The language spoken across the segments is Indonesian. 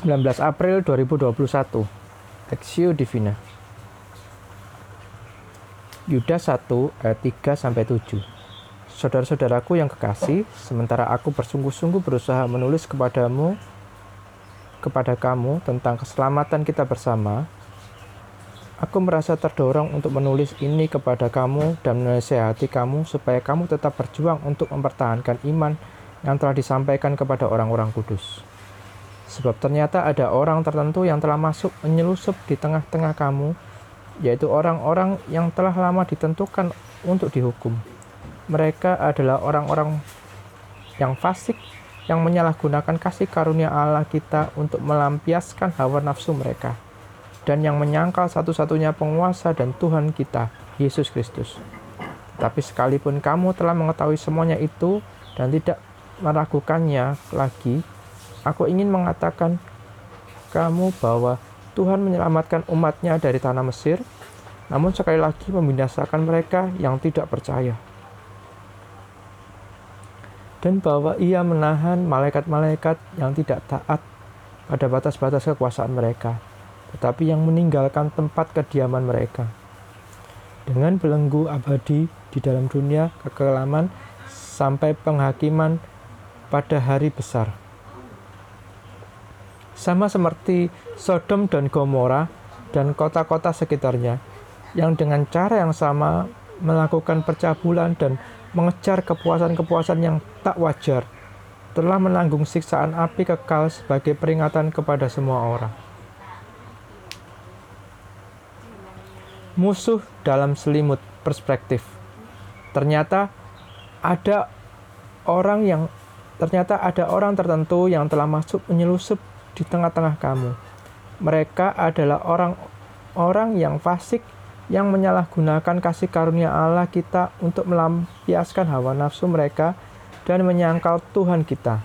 19 April 2021 Lexio Divina. Yudas 1 ayat 3 sampai 7 Saudara-saudaraku yang kekasih, sementara aku bersungguh-sungguh berusaha menulis kepadamu kepada kamu tentang keselamatan kita bersama, aku merasa terdorong untuk menulis ini kepada kamu dan menasehati kamu supaya kamu tetap berjuang untuk mempertahankan iman yang telah disampaikan kepada orang-orang kudus. Sebab ternyata ada orang tertentu yang telah masuk menyelusup di tengah-tengah kamu, yaitu orang-orang yang telah lama ditentukan untuk dihukum mereka adalah orang-orang yang fasik yang menyalahgunakan kasih karunia Allah kita untuk melampiaskan hawa nafsu mereka dan yang menyangkal satu-satunya penguasa dan Tuhan kita, Yesus Kristus. Tapi sekalipun kamu telah mengetahui semuanya itu dan tidak meragukannya lagi, aku ingin mengatakan kamu bahwa Tuhan menyelamatkan umatnya dari tanah Mesir, namun sekali lagi membinasakan mereka yang tidak percaya dan bahwa ia menahan malaikat-malaikat yang tidak taat pada batas-batas kekuasaan mereka, tetapi yang meninggalkan tempat kediaman mereka. Dengan belenggu abadi di dalam dunia kekelaman sampai penghakiman pada hari besar. Sama seperti Sodom dan Gomora dan kota-kota sekitarnya yang dengan cara yang sama melakukan percabulan dan mengejar kepuasan-kepuasan yang tak wajar, telah menanggung siksaan api kekal sebagai peringatan kepada semua orang. Musuh dalam selimut perspektif. Ternyata ada orang yang ternyata ada orang tertentu yang telah masuk menyelusup di tengah-tengah kamu. Mereka adalah orang-orang yang fasik yang menyalahgunakan kasih karunia Allah kita untuk melampiaskan hawa nafsu mereka dan menyangkal Tuhan kita.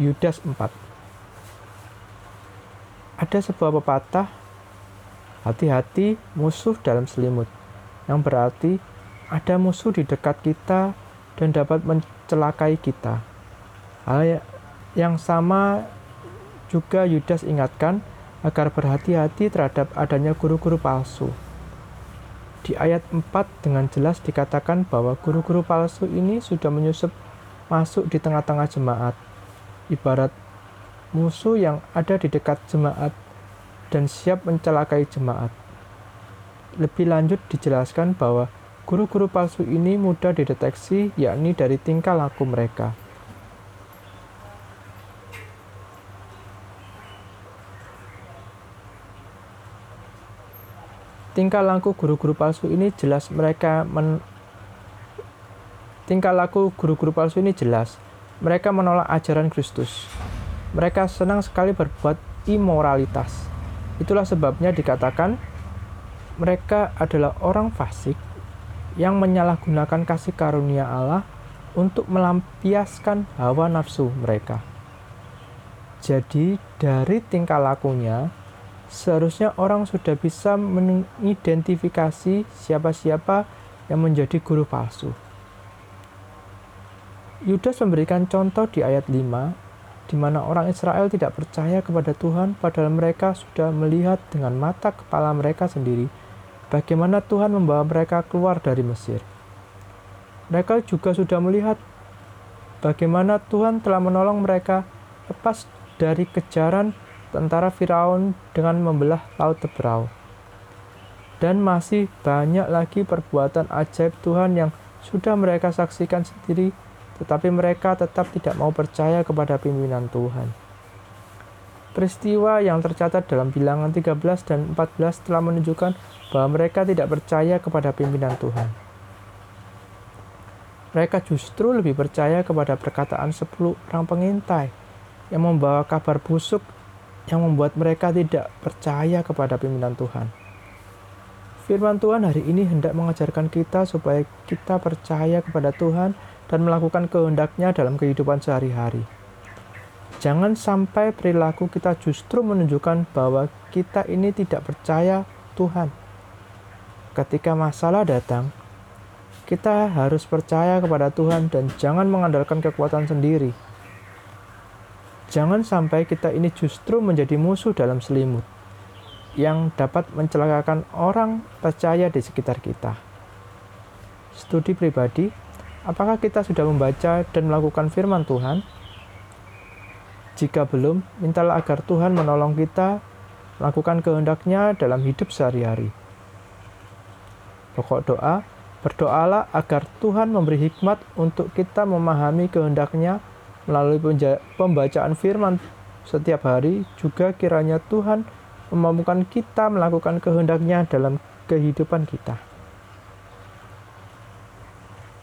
Yudas 4 Ada sebuah pepatah, hati-hati musuh dalam selimut, yang berarti ada musuh di dekat kita dan dapat mencelakai kita. Hal yang sama juga Yudas ingatkan agar berhati-hati terhadap adanya guru-guru palsu. Di ayat 4 dengan jelas dikatakan bahwa guru-guru palsu ini sudah menyusup masuk di tengah-tengah jemaat. Ibarat musuh yang ada di dekat jemaat dan siap mencelakai jemaat. Lebih lanjut dijelaskan bahwa guru-guru palsu ini mudah dideteksi yakni dari tingkah laku mereka. Tingkah laku guru-guru palsu ini jelas mereka men Tingkah laku guru-guru palsu ini jelas. Mereka menolak ajaran Kristus. Mereka senang sekali berbuat imoralitas. Itulah sebabnya dikatakan mereka adalah orang fasik yang menyalahgunakan kasih karunia Allah untuk melampiaskan hawa nafsu mereka. Jadi, dari tingkah lakunya, seharusnya orang sudah bisa mengidentifikasi siapa-siapa yang menjadi guru palsu. Yudas memberikan contoh di ayat 5, di mana orang Israel tidak percaya kepada Tuhan padahal mereka sudah melihat dengan mata kepala mereka sendiri bagaimana Tuhan membawa mereka keluar dari Mesir. Mereka juga sudah melihat bagaimana Tuhan telah menolong mereka lepas dari kejaran tentara Firaun dengan membelah Laut Teberau. Dan masih banyak lagi perbuatan ajaib Tuhan yang sudah mereka saksikan sendiri, tetapi mereka tetap tidak mau percaya kepada pimpinan Tuhan. Peristiwa yang tercatat dalam bilangan 13 dan 14 telah menunjukkan bahwa mereka tidak percaya kepada pimpinan Tuhan. Mereka justru lebih percaya kepada perkataan 10 orang pengintai yang membawa kabar busuk yang membuat mereka tidak percaya kepada pimpinan Tuhan. Firman Tuhan hari ini hendak mengajarkan kita supaya kita percaya kepada Tuhan dan melakukan kehendaknya dalam kehidupan sehari-hari. Jangan sampai perilaku kita justru menunjukkan bahwa kita ini tidak percaya Tuhan. Ketika masalah datang, kita harus percaya kepada Tuhan dan jangan mengandalkan kekuatan sendiri Jangan sampai kita ini justru menjadi musuh dalam selimut yang dapat mencelakakan orang percaya di sekitar kita. Studi pribadi, apakah kita sudah membaca dan melakukan firman Tuhan? Jika belum, mintalah agar Tuhan menolong kita melakukan kehendaknya dalam hidup sehari-hari. Pokok doa, berdoalah agar Tuhan memberi hikmat untuk kita memahami kehendaknya melalui pembacaan firman setiap hari juga kiranya Tuhan memampukan kita melakukan kehendaknya dalam kehidupan kita.